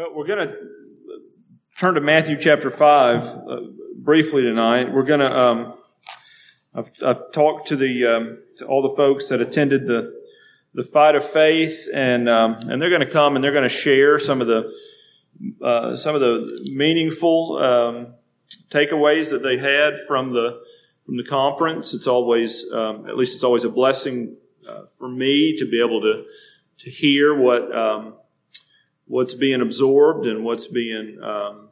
Well, we're going to turn to Matthew chapter 5 uh, briefly tonight. We're going to, um, I've, I've, talked to the, um, to all the folks that attended the, the fight of faith and, um, and they're going to come and they're going to share some of the, uh, some of the meaningful, um, takeaways that they had from the, from the conference. It's always, um, at least it's always a blessing uh, for me to be able to, to hear what, um, what's being absorbed and what's being um,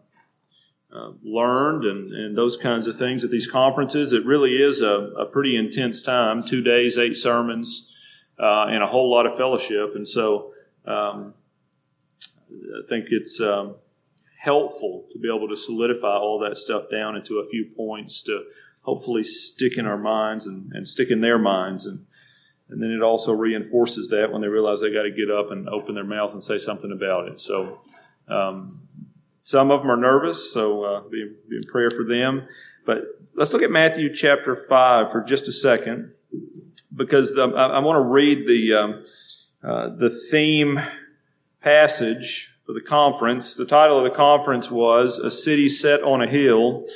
uh, learned and, and those kinds of things at these conferences. It really is a, a pretty intense time two days, eight sermons, uh, and a whole lot of fellowship. And so um, I think it's um, helpful to be able to solidify all that stuff down into a few points to hopefully stick in our minds and, and stick in their minds and and then it also reinforces that when they realize they got to get up and open their mouth and say something about it. So um, some of them are nervous, so uh, be, be in prayer for them. But let's look at Matthew chapter 5 for just a second, because um, I, I want to read the, um, uh, the theme passage for the conference. The title of the conference was A City Set on a Hill.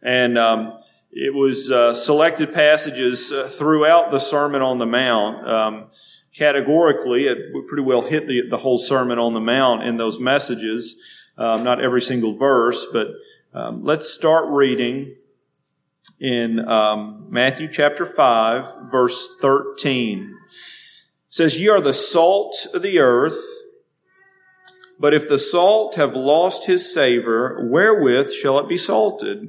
And um, it was uh, selected passages uh, throughout the Sermon on the Mount. Um, categorically, it pretty well hit the, the whole Sermon on the Mount in those messages. Um, not every single verse, but um, let's start reading in um, Matthew chapter 5, verse 13. It says, Ye are the salt of the earth, but if the salt have lost his savor, wherewith shall it be salted?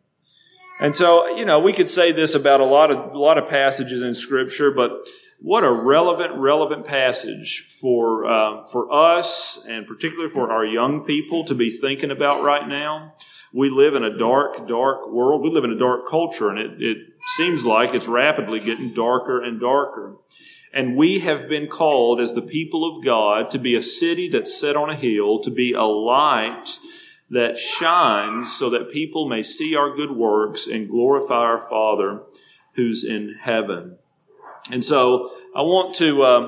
And so, you know, we could say this about a lot of a lot of passages in Scripture, but what a relevant, relevant passage for uh, for us, and particularly for our young people to be thinking about right now. We live in a dark, dark world. We live in a dark culture, and it, it seems like it's rapidly getting darker and darker. And we have been called as the people of God to be a city that's set on a hill, to be a light that shines so that people may see our good works and glorify our Father who's in heaven. And so I want to, um,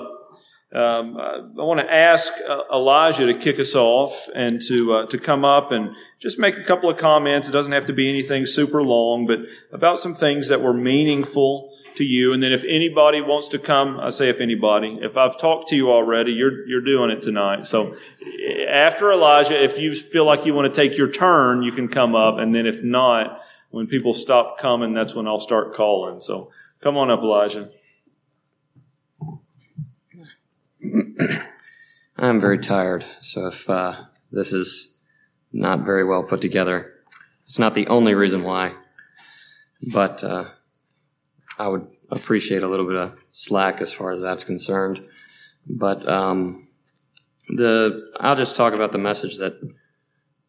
um, I want to ask uh, Elijah to kick us off and to uh, to come up and just make a couple of comments. It doesn't have to be anything super long, but about some things that were meaningful to you. And then if anybody wants to come, I say if anybody, if I've talked to you already, you're, you're doing it tonight. So after Elijah, if you feel like you want to take your turn, you can come up. And then if not, when people stop coming, that's when I'll start calling. So come on up, Elijah. I'm very tired. So if uh, this is not very well put together, it's not the only reason why. But uh, I would appreciate a little bit of slack as far as that's concerned. But um, the I'll just talk about the message that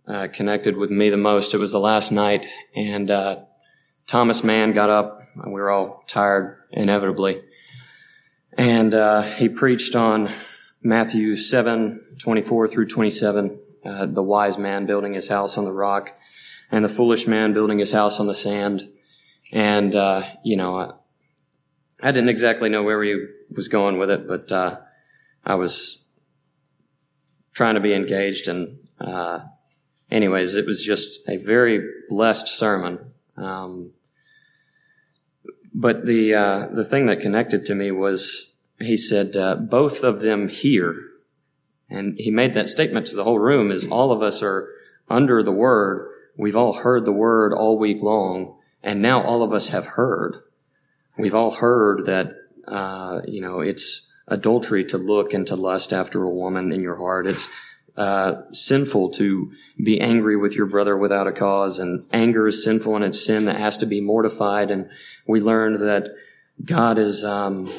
uh, connected with me the most. It was the last night, and uh, Thomas Mann got up. We were all tired, inevitably, and uh, he preached on Matthew seven twenty four through twenty seven. Uh, the wise man building his house on the rock, and the foolish man building his house on the sand. And, uh, you know, I, I, didn't exactly know where he was going with it, but uh, I was trying to be engaged. And, uh, anyways, it was just a very blessed sermon. Um, but the, uh, the thing that connected to me was he said, uh, both of them here. And he made that statement to the whole room is all of us are under the word. We've all heard the word all week long and now all of us have heard. We've all heard that, uh, you know, it's adultery to look and to lust after a woman in your heart. It's uh, sinful to be angry with your brother without a cause, and anger is sinful and it's sin that has to be mortified. And we learned that God is um,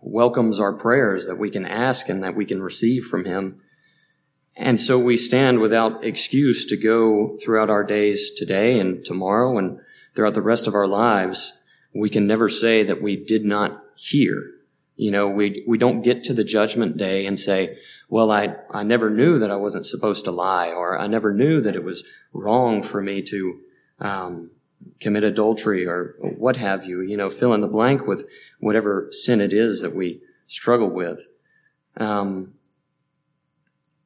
welcomes our prayers that we can ask and that we can receive from Him. and so we stand without excuse to go throughout our days today and tomorrow and throughout the rest of our lives. We can never say that we did not hear. You know, we, we don't get to the judgment day and say, well, I, I never knew that I wasn't supposed to lie, or I never knew that it was wrong for me to um, commit adultery, or what have you. You know, fill in the blank with whatever sin it is that we struggle with. Um,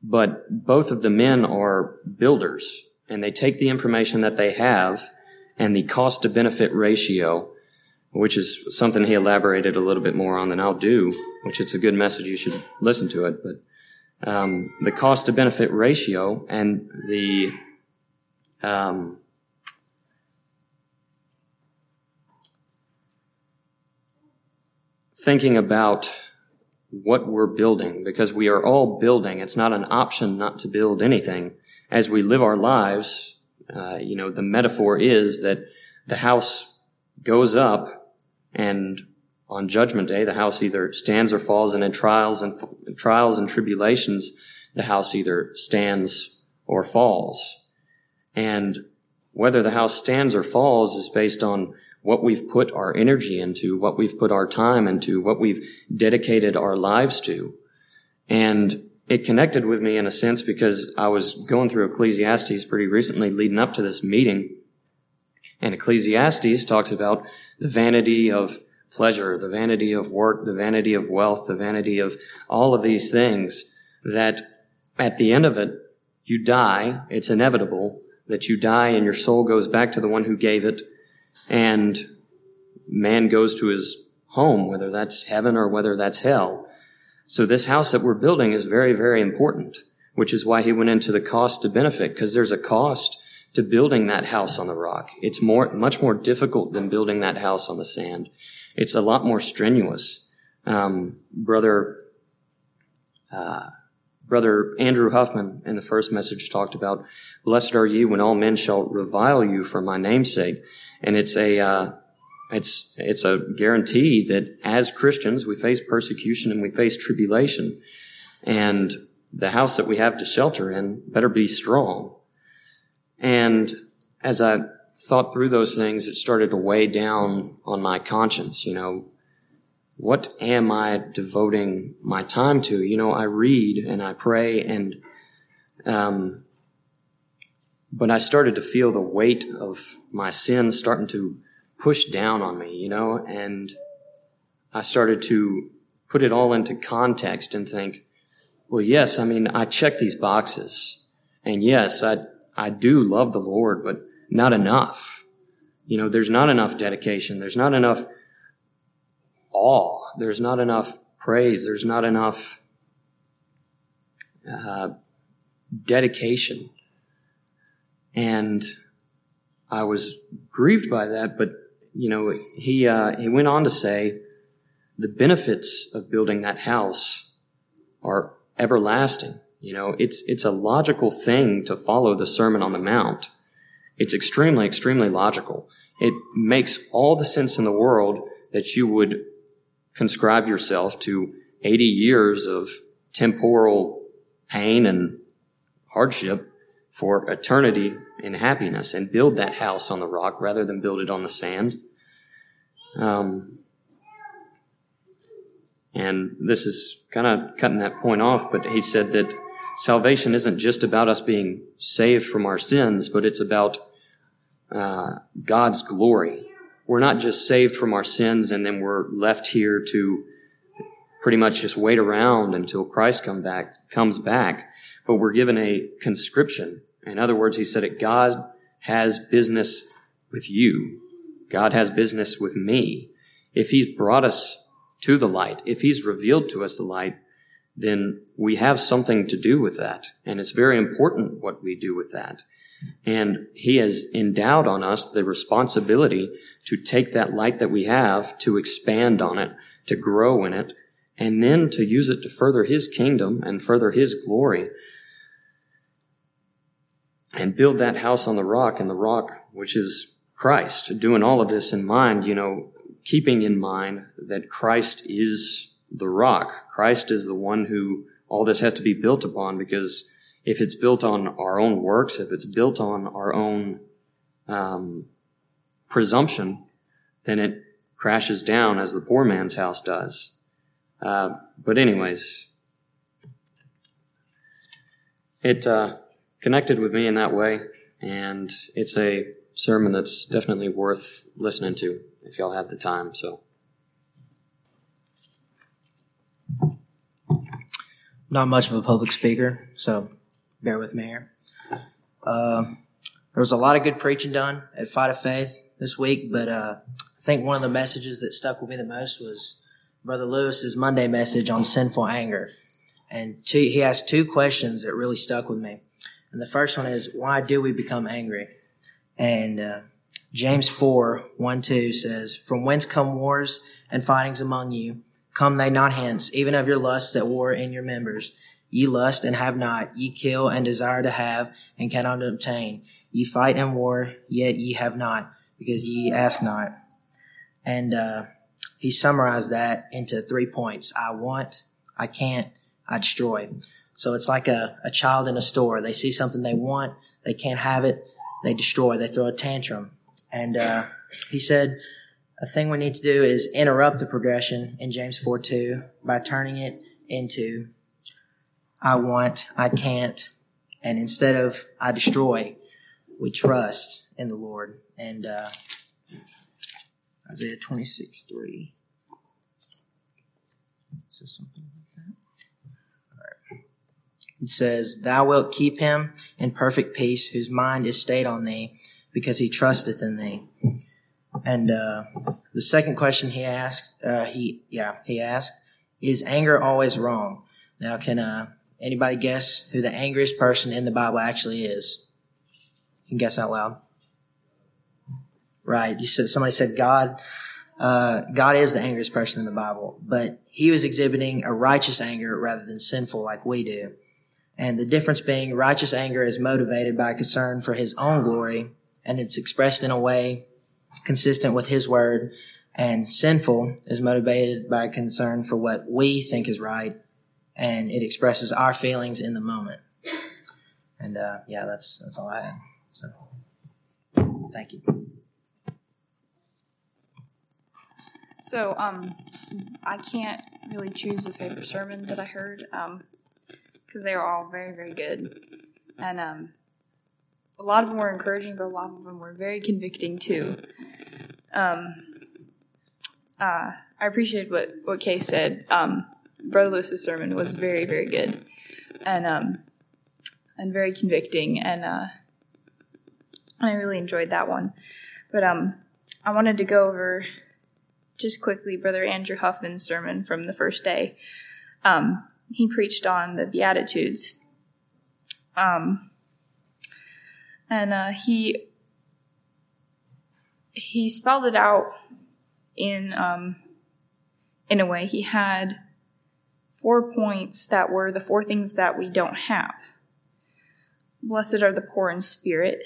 but both of the men are builders, and they take the information that they have and the cost to benefit ratio, which is something he elaborated a little bit more on than I'll do, which it's a good message. You should listen to it. But um, the cost to benefit ratio and the um, thinking about what we're building because we are all building. It's not an option not to build anything. As we live our lives, uh, you know, the metaphor is that the house goes up and on judgment day, the house either stands or falls and in trials and trials and tribulations, the house either stands or falls. And whether the house stands or falls is based on what we've put our energy into, what we've put our time into, what we've dedicated our lives to. And it connected with me in a sense because I was going through Ecclesiastes pretty recently leading up to this meeting. And Ecclesiastes talks about the vanity of pleasure, the vanity of work, the vanity of wealth, the vanity of all of these things that at the end of it, you die. It's inevitable that you die and your soul goes back to the one who gave it and man goes to his home, whether that's heaven or whether that's hell. So this house that we're building is very, very important, which is why he went into the cost to benefit, because there's a cost to building that house on the rock. It's more, much more difficult than building that house on the sand. It's a lot more strenuous. Um, brother, uh, brother Andrew Huffman in the first message talked about, blessed are you when all men shall revile you for my name's sake and it's a uh, it's it's a guarantee that as Christians we face persecution and we face tribulation, and the house that we have to shelter in better be strong. And as I thought through those things, it started to weigh down on my conscience. You know, what am I devoting my time to? You know, I read and I pray and um, but I started to feel the weight of my sins starting to push down on me, you know, and I started to put it all into context and think, well, yes, I mean, I check these boxes. And yes, I, I do love the Lord, but not enough. You know, there's not enough dedication. There's not enough awe. There's not enough praise. There's not enough uh, dedication. And I was grieved by that, but you know, he uh, he went on to say the benefits of building that house are everlasting. You know, it's it's a logical thing to follow the Sermon on the Mount. It's extremely, extremely logical. It makes all the sense in the world that you would conscribe yourself to 80 years of temporal pain and hardship for eternity and happiness and build that house on the rock rather than build it on the sand. Um, and this is kind of cutting that point off, but he said that salvation isn't just about us being saved from our sins, but it's about uh, God's glory. We're not just saved from our sins and then we're left here to pretty much just wait around until Christ come back, comes back, but we're given a conscription in other words, he said it God has business with you. God has business with me. If he's brought us to the light, if he's revealed to us the light, then we have something to do with that. And it's very important what we do with that. And he has endowed on us the responsibility to take that light that we have, to expand on it, to grow in it, and then to use it to further his kingdom and further his glory and build that house on the rock, and the rock, which is Christ, doing all of this in mind, you know, keeping in mind that Christ is the rock. Christ is the one who all this has to be built upon because if it's built on our own works, if it's built on our own um, presumption, then it crashes down as the poor man's house does. Uh, but anyways, it uh, connected with me in that way, and it's a sermon that's definitely worth listening to if y'all have the time. So. Not much of a public speaker, so bear with me here. Uh, there was a lot of good preaching done at Fight of Faith this week, but uh, I think one of the messages that stuck with me the most was Brother Lewis's Monday message on sinful anger. And two, he asked two questions that really stuck with me. And the first one is, why do we become angry? And uh, James 4, 1, 2 says, From whence come wars and fightings among you? Come they not hence, even of your lusts that war in your members. Ye lust and have not, ye kill and desire to have and cannot obtain. Ye fight and war, yet ye have not, because ye ask not. And uh, he summarized that into three points I want, I can't, I destroy. So it's like a, a child in a store. They see something they want, they can't have it, they destroy, they throw a tantrum. And uh, he said, a thing we need to do is interrupt the progression in James 4 2 by turning it into I want, I can't, and instead of I destroy, we trust in the Lord. And uh, Isaiah 26 3. Is this something like that? All right. It says, Thou wilt keep him in perfect peace, whose mind is stayed on thee, because he trusteth in thee. And uh, the second question he asked, uh, he yeah, he asked, is anger always wrong? Now, can uh, anybody guess who the angriest person in the Bible actually is? You can guess out loud. Right. You said somebody said God. Uh, God is the angriest person in the Bible, but he was exhibiting a righteous anger rather than sinful like we do. And the difference being righteous anger is motivated by concern for his own glory and it's expressed in a way consistent with his word and sinful is motivated by concern for what we think is right and it expresses our feelings in the moment. And uh, yeah, that's that's all I had. So thank you. So, um, I can't really choose a favorite sermon that I heard, um, because they were all very, very good, and um, a lot of them were encouraging, but a lot of them were very convicting too. Um, uh, I appreciated what what Kay said. Um, Brother Lewis's sermon was very, very good, and um, and very convicting, and uh, I really enjoyed that one. But um, I wanted to go over just quickly Brother Andrew Huffman's sermon from the first day. Um, he preached on the Beatitudes. Um, and uh, he he spelled it out in um, in a way. He had four points that were the four things that we don't have. Blessed are the poor in spirit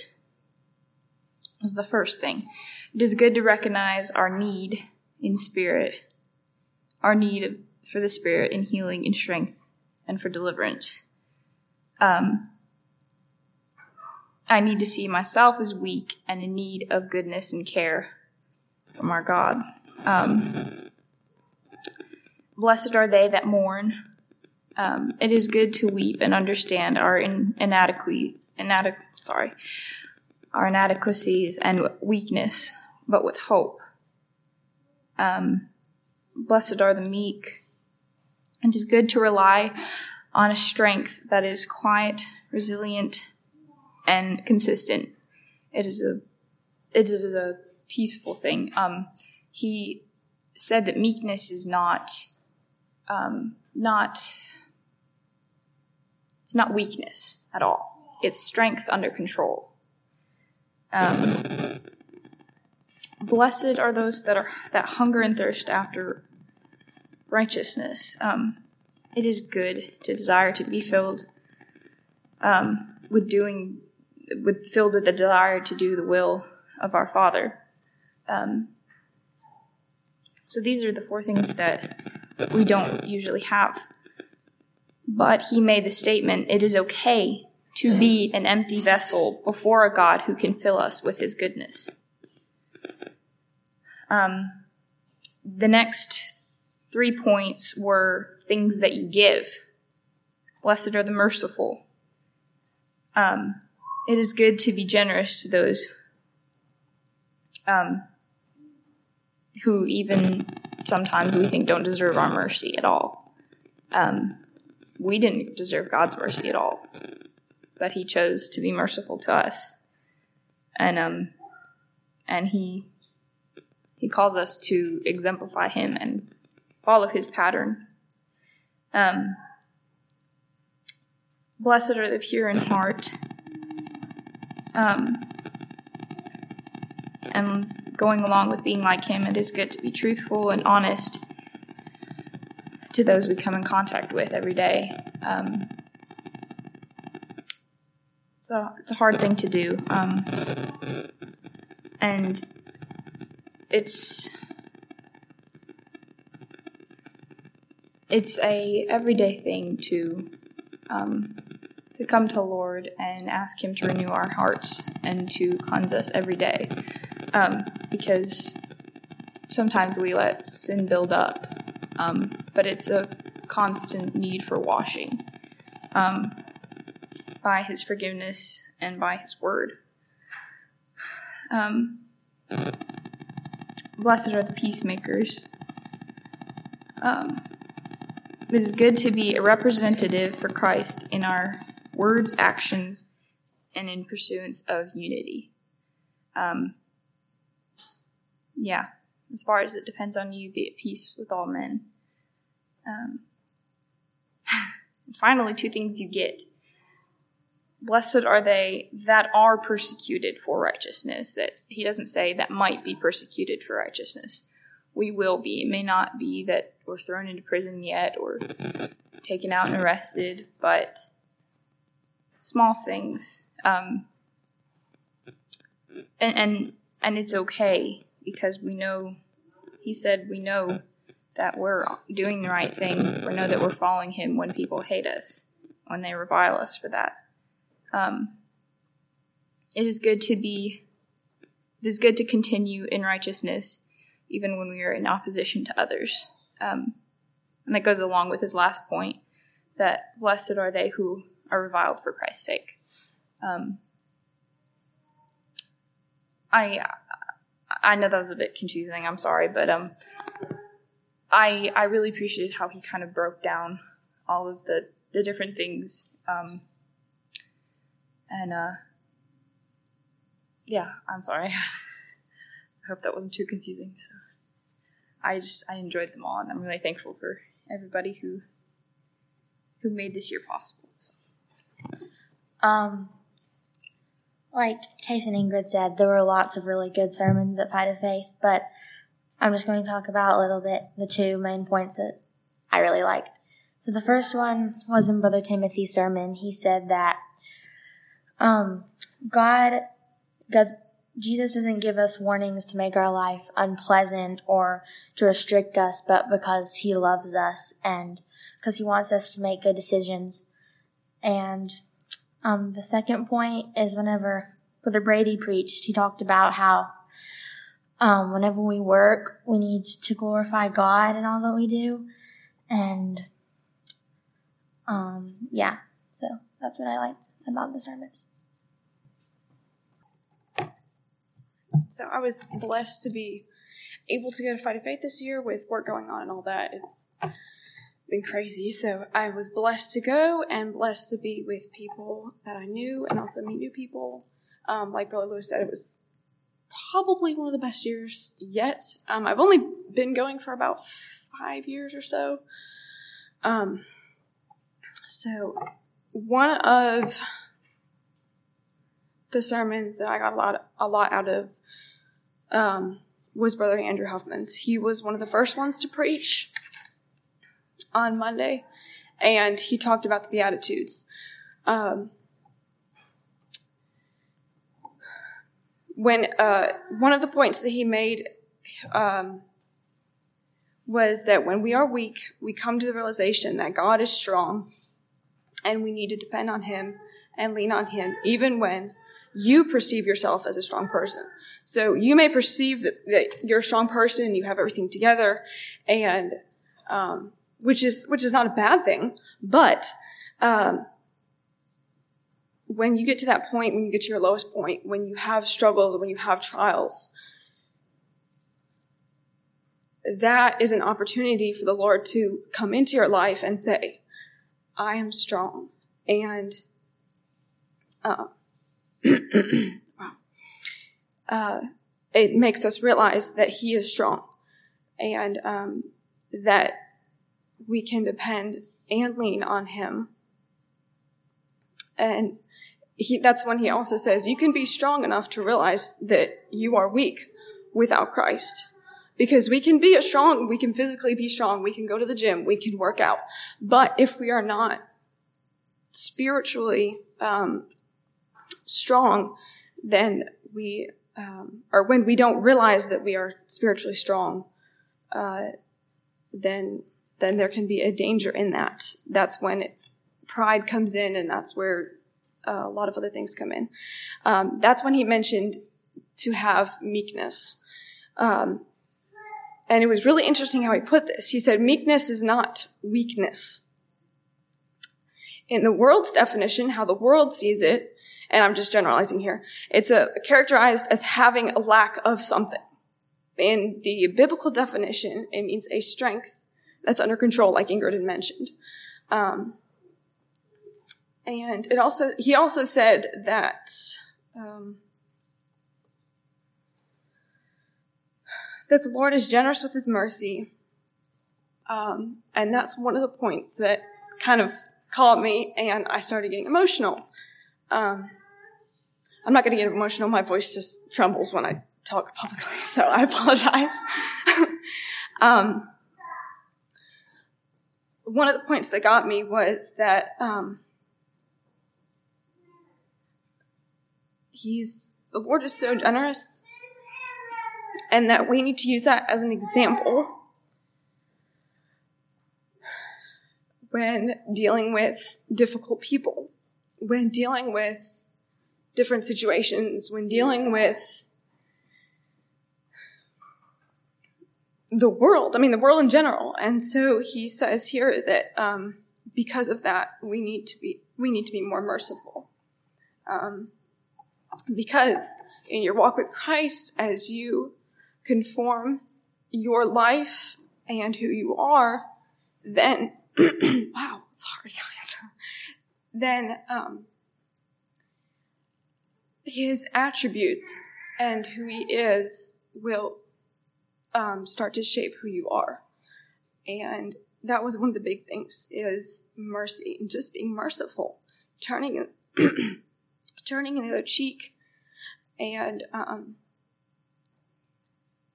was the first thing. It is good to recognize our need in spirit, our need for the Spirit in healing and strength and for deliverance. Um, I need to see myself as weak and in need of goodness and care from our God. Um, blessed are they that mourn. Um, it is good to weep and understand our in, inadequ- sorry, our inadequacies and weakness, but with hope. Um, blessed are the meek. It is good to rely on a strength that is quiet, resilient, and consistent. It is a it is a peaceful thing. Um, he said that meekness is not um, not it's not weakness at all. It's strength under control. Um, blessed are those that are that hunger and thirst after righteousness. Um, it is good to desire to be filled um, with doing, with filled with the desire to do the will of our Father. Um, so these are the four things that we don't usually have. But he made the statement: it is okay to be an empty vessel before a God who can fill us with his goodness. Um, the next three points were things that you give. Blessed are the merciful. Um, it is good to be generous to those um, who even sometimes we think don't deserve our mercy at all. Um, we didn't deserve God's mercy at all, but He chose to be merciful to us, and um, and He He calls us to exemplify Him and follow His pattern. Um, blessed are the pure in heart. Um, and going along with being like him, it is good to be truthful and honest to those we come in contact with every day. Um, so it's a hard thing to do, um, and it's it's a everyday thing to um, to come to the Lord and ask Him to renew our hearts and to cleanse us every day. Um, because sometimes we let sin build up, um, but it's a constant need for washing um, by His forgiveness and by His word. Um, blessed are the peacemakers. Um, it is good to be a representative for Christ in our words, actions, and in pursuance of unity. Um, yeah, as far as it depends on you, be at peace with all men. Um, finally, two things you get. Blessed are they that are persecuted for righteousness. That he doesn't say that might be persecuted for righteousness. We will be. It may not be that we're thrown into prison yet or taken out and arrested, but small things. Um, and, and and it's okay because we know he said we know that we're doing the right thing. We know that we're following him when people hate us, when they revile us for that. Um, it is good to be. It is good to continue in righteousness, even when we are in opposition to others. Um, and that goes along with his last point that blessed are they who are reviled for Christ's sake. Um, I I know that was a bit confusing. I'm sorry, but um, I I really appreciated how he kind of broke down all of the the different things. Um, and uh, yeah, I'm sorry. I hope that wasn't too confusing. So I just I enjoyed them all, and I'm really thankful for everybody who who made this year possible. So. Um, like Case and Ingrid said, there were lots of really good sermons at Fight of Faith, but I'm just going to talk about a little bit the two main points that I really liked. So the first one was in Brother Timothy's sermon. He said that um, God does Jesus doesn't give us warnings to make our life unpleasant or to restrict us, but because He loves us and because He wants us to make good decisions. And um, the second point is whenever Brother Brady preached, he talked about how um, whenever we work, we need to glorify God in all that we do. And um, yeah, so that's what I like about the sermons. So I was blessed to be able to go to Fight of Faith this year with work going on and all that. It's been crazy. So I was blessed to go and blessed to be with people that I knew and also meet new people. Um, like Brother Lewis said, it was probably one of the best years yet. Um, I've only been going for about five years or so. Um, so one of the sermons that I got a lot a lot out of um, was Brother Andrew Huffman's. He was one of the first ones to preach on Monday, and he talked about the Beatitudes. Um, when uh, one of the points that he made um, was that when we are weak, we come to the realization that God is strong, and we need to depend on Him and lean on Him, even when you perceive yourself as a strong person. So you may perceive that, that you're a strong person, you have everything together, and um, which is which is not a bad thing, but um, when you get to that point, when you get to your lowest point, when you have struggles, when you have trials, that is an opportunity for the Lord to come into your life and say, I am strong. And uh. Uh, it makes us realize that He is strong and um, that we can depend and lean on Him. And he, that's when He also says, You can be strong enough to realize that you are weak without Christ. Because we can be strong, we can physically be strong, we can go to the gym, we can work out. But if we are not spiritually um, strong, then we, um, or when we don't realize that we are spiritually strong, uh, then then there can be a danger in that. That's when it, pride comes in, and that's where uh, a lot of other things come in. Um, that's when he mentioned to have meekness. Um, and it was really interesting how he put this. He said, meekness is not weakness. In the world's definition, how the world sees it, and I'm just generalizing here, it's a, characterized as having a lack of something. In the biblical definition, it means a strength that's under control, like Ingrid had mentioned. Um, and it also, he also said that, um, that the Lord is generous with his mercy. Um, and that's one of the points that kind of caught me, and I started getting emotional. Um, I'm not going to get emotional. My voice just trembles when I talk publicly, so I apologize. um, one of the points that got me was that um, he's the Lord is so generous and that we need to use that as an example when dealing with difficult people, when dealing with different situations, when dealing with the world. I mean, the world in general. And so he says here that um, because of that, we need to be we need to be more merciful. Um, because in your walk with Christ, as you conform your life and who you are, then, wow, sorry guys, then um, his attributes and who he is will um, start to shape who you are. And that was one of the big things is mercy and just being merciful, turning turning the other cheek and um,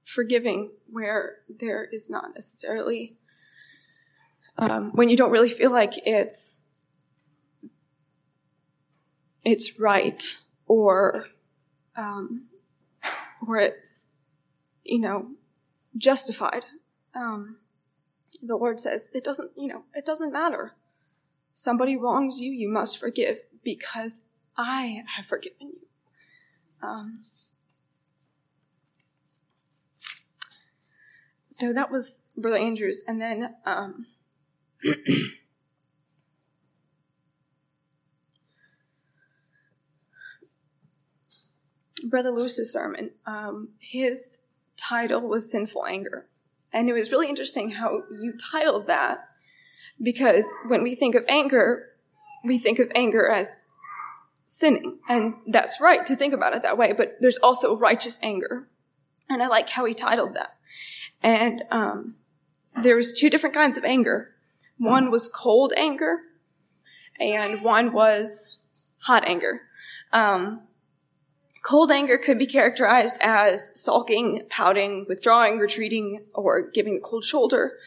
forgiving where there is not necessarily um, when you don't really feel like it's it's right or um, or it's you know justified. Um, the lord says it doesn't you know it doesn't matter. Somebody wrongs you you must forgive because i have forgiven you. Um, so that was Brother Andrews, and then Brother Lewis's sermon. Um, his title was "Sinful Anger," and it was really interesting how you titled that because when we think of anger, we think of anger as sinning, and that's right to think about it that way. But there's also righteous anger, and I like how he titled that. And um, there was two different kinds of anger. One was cold anger, and one was hot anger. Um, cold anger could be characterized as sulking, pouting, withdrawing, retreating, or giving the cold shoulder.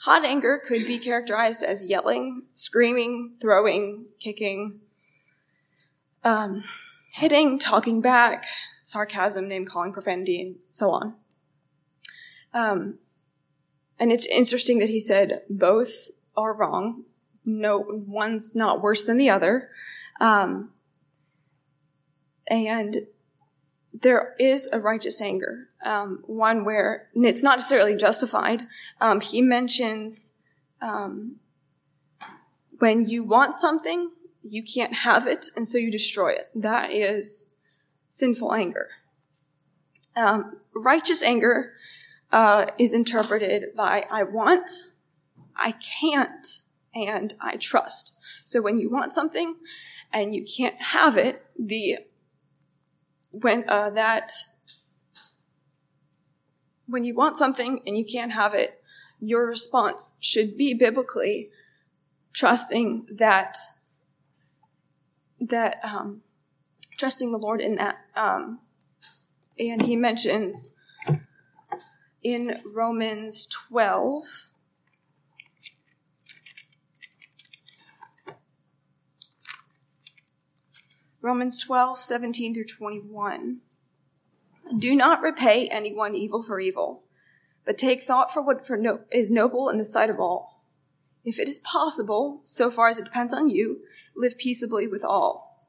Hot anger could be characterized as yelling, screaming, throwing, kicking, um, hitting, talking back, sarcasm, name calling, profanity, and so on. Um, and it's interesting that he said both are wrong. No, one's not worse than the other. Um, and there is a righteous anger, um, one where it's not necessarily justified. Um, he mentions um, when you want something, you can't have it, and so you destroy it. That is sinful anger. Um, righteous anger uh, is interpreted by I want, I can't, and I trust. So when you want something and you can't have it, the when uh, that when you want something and you can't have it, your response should be biblically trusting that that um, trusting the Lord in that. Um, and he mentions in Romans twelve. Romans 12, 17 through 21. Do not repay anyone evil for evil, but take thought for what for no, is noble in the sight of all. If it is possible, so far as it depends on you, live peaceably with all.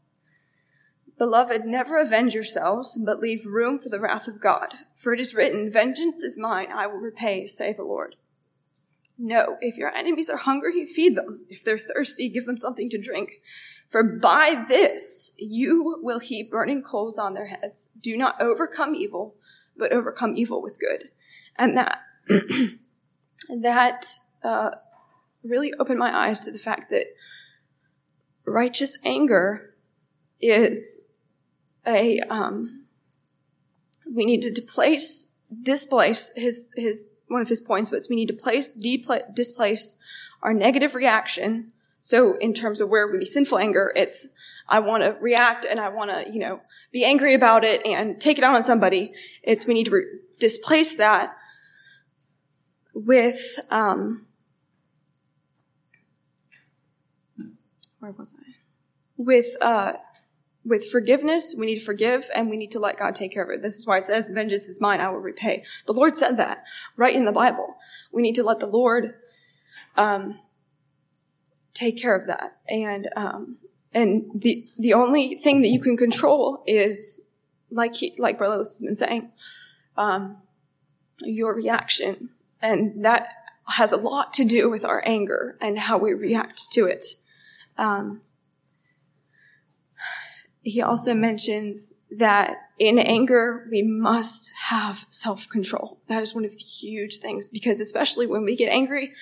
Beloved, never avenge yourselves, but leave room for the wrath of God. For it is written, Vengeance is mine, I will repay, say the Lord. No, if your enemies are hungry, feed them. If they're thirsty, give them something to drink. For by this you will heap burning coals on their heads. Do not overcome evil, but overcome evil with good. And that, that uh, really opened my eyes to the fact that righteous anger is a, um, we need to displace, displace his, his, one of his points was we need to place, displace our negative reaction so in terms of where would be sinful anger, it's I want to react and I want to, you know, be angry about it and take it out on somebody. It's we need to re- displace that with um, where was I? With uh, with forgiveness, we need to forgive and we need to let God take care of it. This is why it says, "Vengeance is mine; I will repay." The Lord said that right in the Bible. We need to let the Lord um, take care of that. And um, and the the only thing that you can control is like he, like Lewis has been saying, um, your reaction, and that has a lot to do with our anger and how we react to it. Um, he also mentions that in anger we must have self control. That is one of the huge things because especially when we get angry,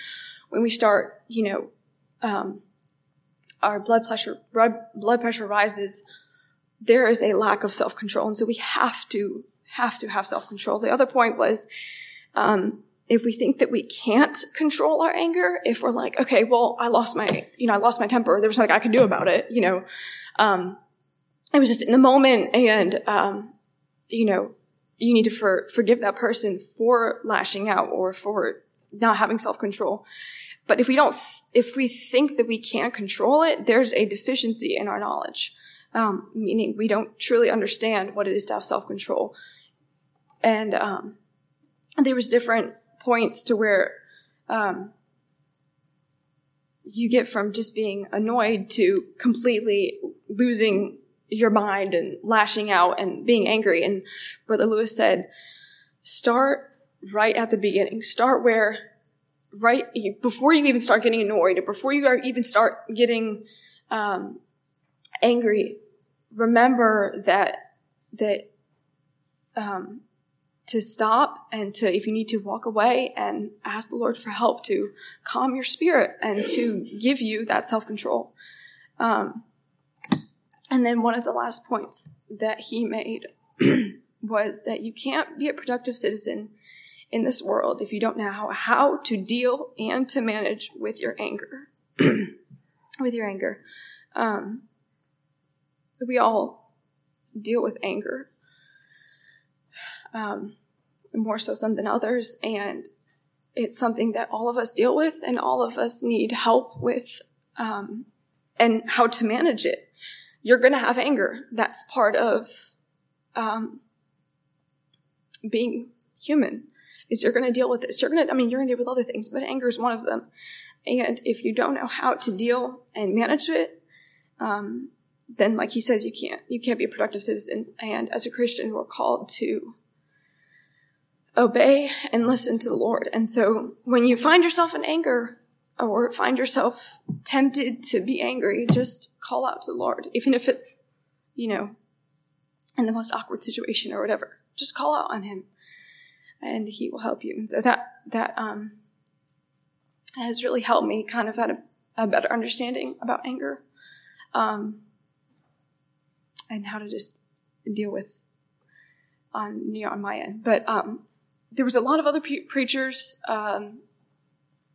when we start, you know, um, our blood pressure blood, blood pressure rises, there is a lack of self control, and so we have to have to have self control. The other point was. Um, if we think that we can't control our anger, if we're like, okay, well, I lost my, you know, I lost my temper. There was nothing I could do about it. You know, um, it was just in the moment, and um, you know, you need to for, forgive that person for lashing out or for not having self control. But if we don't, if we think that we can't control it, there's a deficiency in our knowledge, um, meaning we don't truly understand what it is to have self control. And um, there was different points to where um, you get from just being annoyed to completely losing your mind and lashing out and being angry. And Brother Lewis said, start right at the beginning. Start where right before you even start getting annoyed or before you even start getting um, angry, remember that that um, to stop and to if you need to walk away and ask the Lord for help to calm your spirit and to give you that self control. Um, and then one of the last points that he made was that you can't be a productive citizen in this world if you don't know how to deal and to manage with your anger. with your anger. Um, we all deal with anger, um, more so some than others, and it's something that all of us deal with and all of us need help with um, and how to manage it. You're going to have anger. That's part of um, being human is you're going to deal with this. You're going to, I mean, you're going to deal with other things, but anger is one of them. And if you don't know how to deal and manage it, um, then like he says you can't you can't be a productive citizen and as a christian we're called to obey and listen to the lord and so when you find yourself in anger or find yourself tempted to be angry just call out to the lord even if it's you know in the most awkward situation or whatever just call out on him and he will help you and so that that um has really helped me kind of had a, a better understanding about anger um and how to just deal with on you know, on my end. But um, there was a lot of other pe- preachers, um,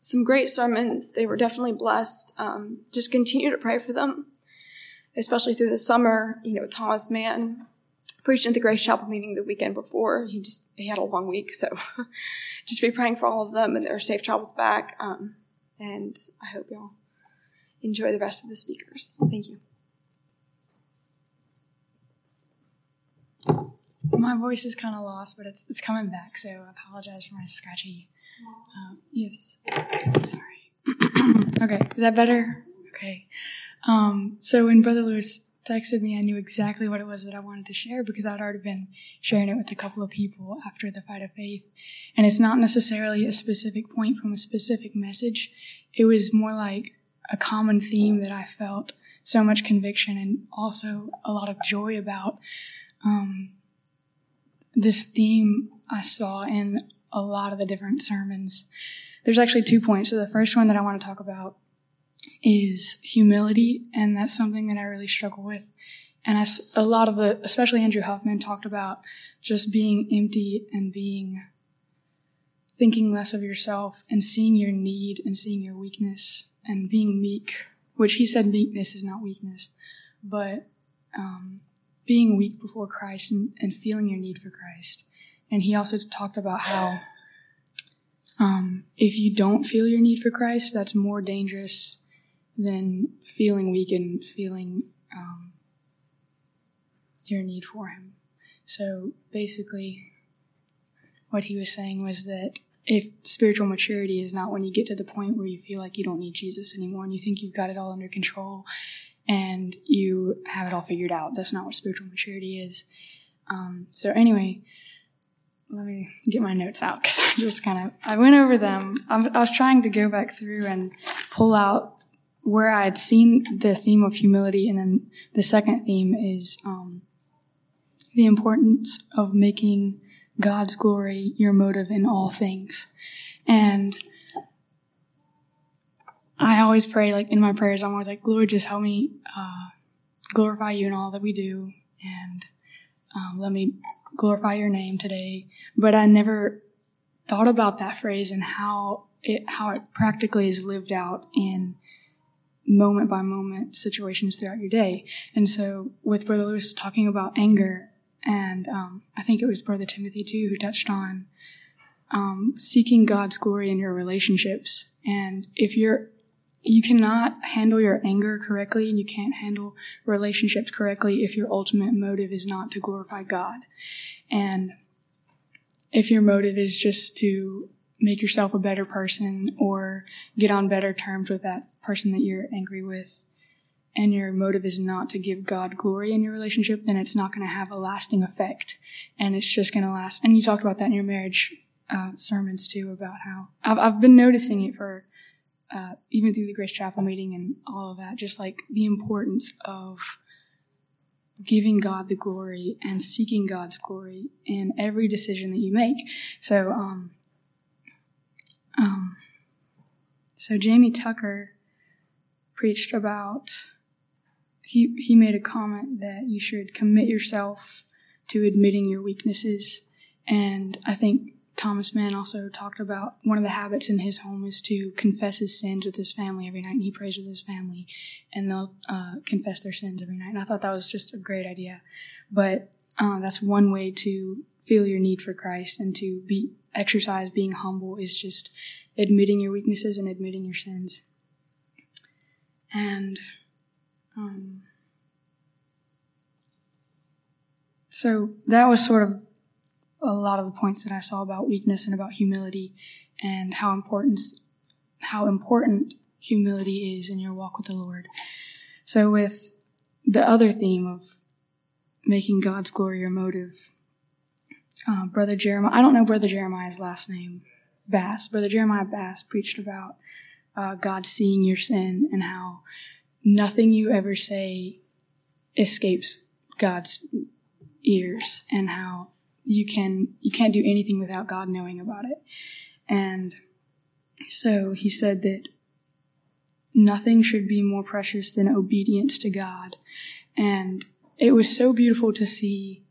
some great sermons. They were definitely blessed. Um, just continue to pray for them, especially through the summer. You know, Thomas Mann preached at the Grace Chapel meeting the weekend before. He just he had a long week, so just be praying for all of them and their safe travels back. Um, and I hope y'all enjoy the rest of the speakers. Thank you. My voice is kind of lost, but it's it's coming back. So I apologize for my scratchy. Uh, yes, sorry. okay, is that better? Okay. Um, so when Brother Lewis texted me, I knew exactly what it was that I wanted to share because I'd already been sharing it with a couple of people after the fight of faith. And it's not necessarily a specific point from a specific message. It was more like a common theme that I felt so much conviction and also a lot of joy about. Um, this theme I saw in a lot of the different sermons. There's actually two points. So the first one that I want to talk about is humility, and that's something that I really struggle with. And I, a lot of the, especially Andrew Huffman, talked about just being empty and being thinking less of yourself and seeing your need and seeing your weakness and being meek, which he said meekness is not weakness, but um, being weak before Christ and, and feeling your need for Christ. And he also talked about how um, if you don't feel your need for Christ, that's more dangerous than feeling weak and feeling um, your need for Him. So basically, what he was saying was that if spiritual maturity is not when you get to the point where you feel like you don't need Jesus anymore and you think you've got it all under control and you have it all figured out. That's not what spiritual maturity is. Um, so anyway, let me get my notes out because I just kind of I went over them. I was trying to go back through and pull out where I had seen the theme of humility, and then the second theme is um, the importance of making God's glory your motive in all things, and I always pray, like in my prayers, I'm always like, Lord, just help me uh, glorify you in all that we do, and um, let me glorify your name today. But I never thought about that phrase and how it how it practically is lived out in moment by moment situations throughout your day. And so, with Brother Lewis talking about anger, and um, I think it was Brother Timothy too who touched on um, seeking God's glory in your relationships. And if you're you cannot handle your anger correctly and you can't handle relationships correctly if your ultimate motive is not to glorify God. And if your motive is just to make yourself a better person or get on better terms with that person that you're angry with, and your motive is not to give God glory in your relationship, then it's not going to have a lasting effect. And it's just going to last. And you talked about that in your marriage uh, sermons too, about how I've, I've been noticing it for uh, even through the Grace Chapel meeting and all of that, just like the importance of giving God the glory and seeking God's glory in every decision that you make. So, um, um, so Jamie Tucker preached about. He he made a comment that you should commit yourself to admitting your weaknesses, and I think Thomas Mann also talked about one of the habits in his home is to confess his sins with his family every night, and he prays with his family, and they'll uh, confess their sins every night. And I thought that was just a great idea. But uh, that's one way to feel your need for Christ and to be exercise being humble is just admitting your weaknesses and admitting your sins. And um, so that was sort of a lot of the points that I saw about weakness and about humility and how important how important humility is in your walk with the Lord. So with the other theme of making God's glory your motive, uh, Brother Jeremiah, I don't know Brother Jeremiah's last name, Bass. Brother Jeremiah Bass preached about uh, God seeing your sin and how nothing you ever say escapes God's ears and how you can you can't do anything without God knowing about it. And so he said that nothing should be more precious than obedience to God. And it was so beautiful to see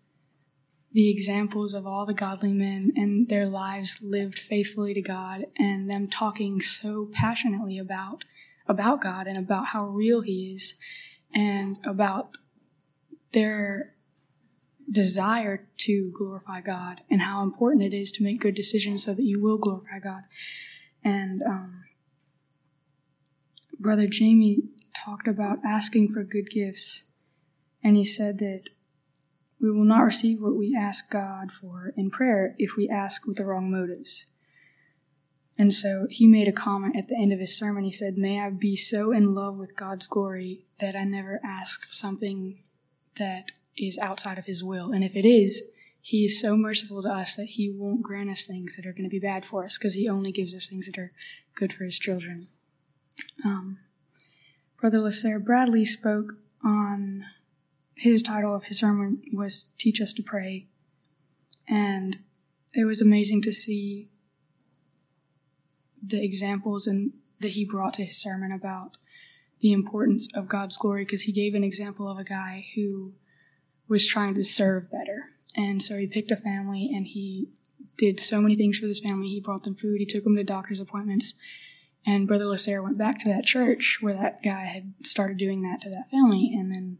the examples of all the godly men and their lives lived faithfully to God and them talking so passionately about about God and about how real he is and about their desire to glorify God and how important it is to make good decisions so that you will glorify God. And um, Brother Jamie talked about asking for good gifts, and he said that we will not receive what we ask God for in prayer if we ask with the wrong motives. And so he made a comment at the end of his sermon. He said, May I be so in love with God's glory that I never ask something that is outside of his will. And if it is, he is so merciful to us that he won't grant us things that are going to be bad for us because he only gives us things that are good for his children. Um, Brother Lasserre Bradley spoke on his title of his sermon was Teach Us to Pray. And it was amazing to see the examples and that he brought to his sermon about the importance of God's glory because he gave an example of a guy who was trying to serve better. And so he picked a family and he did so many things for this family. He brought them food, he took them to doctor's appointments. And Brother Lasserre went back to that church where that guy had started doing that to that family. And then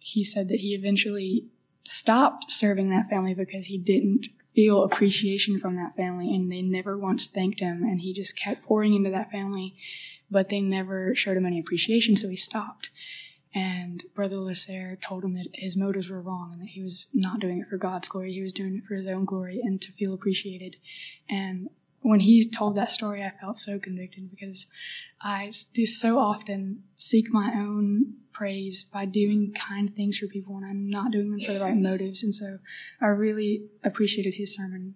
he said that he eventually stopped serving that family because he didn't feel appreciation from that family and they never once thanked him. And he just kept pouring into that family, but they never showed him any appreciation. So he stopped. And Brother Lasserre told him that his motives were wrong and that he was not doing it for God's glory. He was doing it for his own glory and to feel appreciated. And when he told that story, I felt so convicted because I do so often seek my own praise by doing kind things for people and I'm not doing them for the right motives. And so I really appreciated his sermon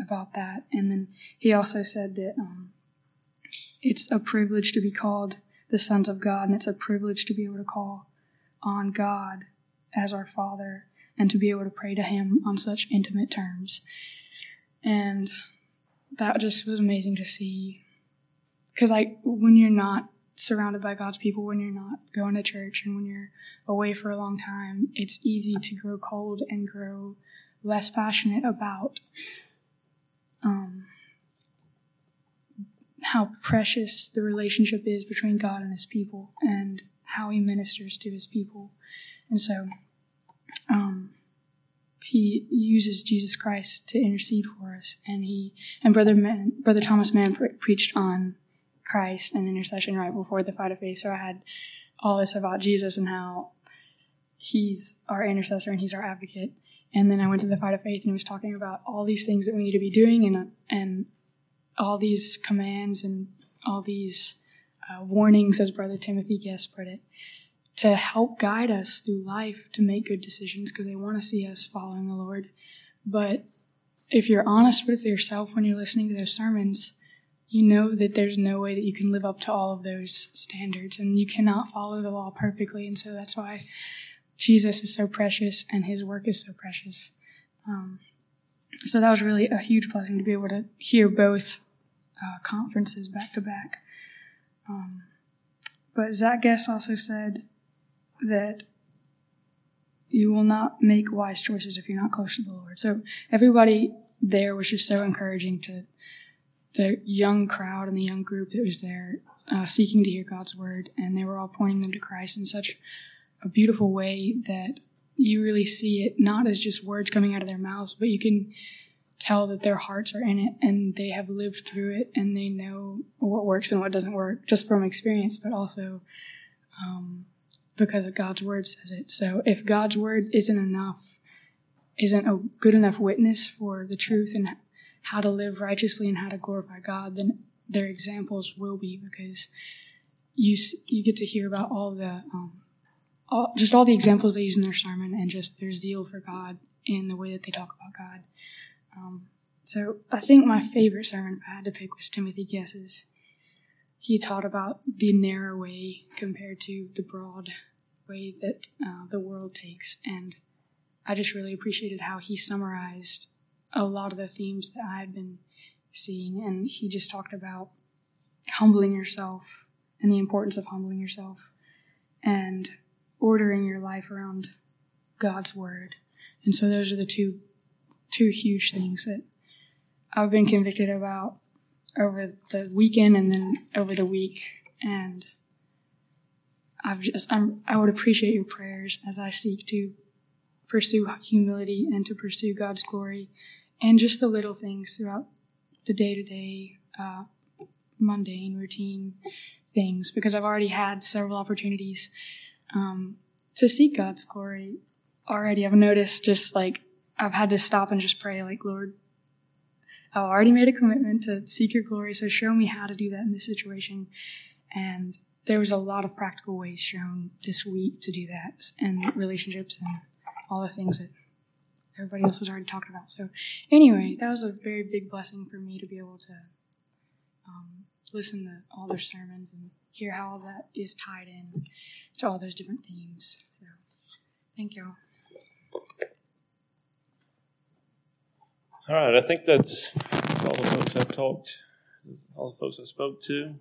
about that. And then he also said that um, it's a privilege to be called the sons of God, and it's a privilege to be able to call on God as our Father and to be able to pray to Him on such intimate terms. And that just was amazing to see. Because, like, when you're not surrounded by God's people, when you're not going to church, and when you're away for a long time, it's easy to grow cold and grow less passionate about um, how precious the relationship is between God and His people, and how He ministers to His people. And so, um, he uses Jesus Christ to intercede for us, and he and brother Mann, brother Thomas Mann pre- preached on Christ and intercession right before the fight of faith. So I had all this about Jesus and how he's our intercessor and he's our advocate. And then I went to the fight of faith and he was talking about all these things that we need to be doing and and all these commands and all these uh, warnings, as Brother Timothy Guest put it, to help guide us through life to make good decisions because they want to see us following the Lord. But if you're honest with yourself when you're listening to those sermons, you know that there's no way that you can live up to all of those standards and you cannot follow the law perfectly. And so that's why Jesus is so precious and his work is so precious. Um, so that was really a huge blessing to be able to hear both uh, conferences back to back. Um, but Zach Guest also said that you will not make wise choices if you're not close to the Lord. So everybody there was just so encouraging to the young crowd and the young group that was there uh, seeking to hear God's word, and they were all pointing them to Christ in such a beautiful way that you really see it not as just words coming out of their mouths, but you can tell that their hearts are in it and they have lived through it and they know what works and what doesn't work just from experience, but also um, because of God's word says it. So if God's word isn't enough, isn't a good enough witness for the truth and how to live righteously and how to glorify God, then their examples will be because you you get to hear about all the um, all, just all the examples they use in their sermon and just their zeal for God and the way that they talk about God. Um, so I think my favorite sermon I had to pick was Timothy Guest's. He taught about the narrow way compared to the broad way that uh, the world takes, and I just really appreciated how he summarized a lot of the themes that I had been seeing, and he just talked about humbling yourself and the importance of humbling yourself and ordering your life around God's word. And so those are the two two huge things that I've been convicted about over the weekend and then over the week and I've just I'm, I would appreciate your prayers as I seek to pursue humility and to pursue God's glory and just the little things throughout the day to day mundane routine things because I've already had several opportunities um, to seek God's glory already. I've noticed just like I've had to stop and just pray, like, Lord, I've already made a commitment to seek your glory, so show me how to do that in this situation. And there was a lot of practical ways shown this week to do that and relationships and all the things that everybody else has already talked about. So, anyway, that was a very big blessing for me to be able to um, listen to all their sermons and hear how all that is tied in to all those different themes. So, thank you. All right, I think that's, that's all the folks I've talked, all the folks I spoke to.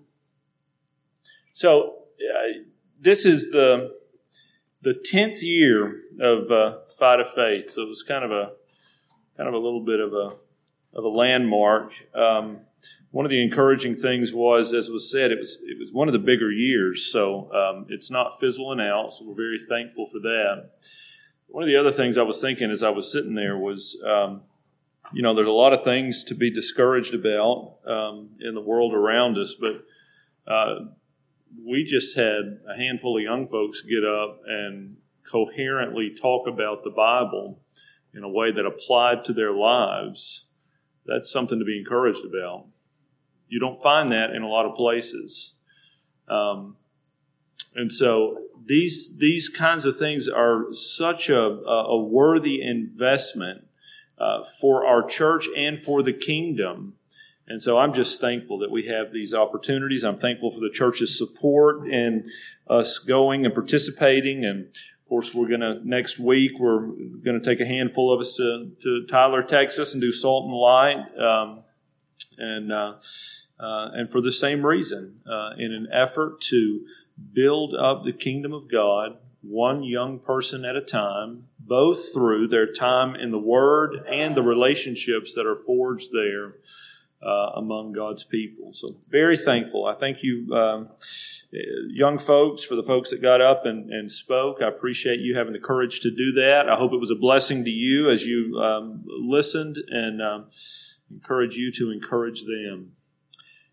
So uh, this is the the tenth year of uh, Of Faith. So it was kind of a kind of a little bit of a of a landmark. Um, one of the encouraging things was, as was said, it was it was one of the bigger years, so um, it's not fizzling out. So we're very thankful for that. One of the other things I was thinking as I was sitting there was, um, you know, there's a lot of things to be discouraged about um, in the world around us, but uh, we just had a handful of young folks get up and coherently talk about the Bible in a way that applied to their lives. That's something to be encouraged about. You don't find that in a lot of places. Um, and so these these kinds of things are such a, a worthy investment uh, for our church and for the kingdom. And so I'm just thankful that we have these opportunities. I'm thankful for the church's support and us going and participating. And course, we're going to next week we're going to take a handful of us to, to Tyler, Texas, and do Salt and Light. Um, and uh, uh, and for the same reason, uh, in an effort to build up the kingdom of God, one young person at a time, both through their time in the Word and the relationships that are forged there. Uh, among God's people. So, very thankful. I thank you, um, young folks, for the folks that got up and, and, spoke. I appreciate you having the courage to do that. I hope it was a blessing to you as you um, listened and um, encourage you to encourage them.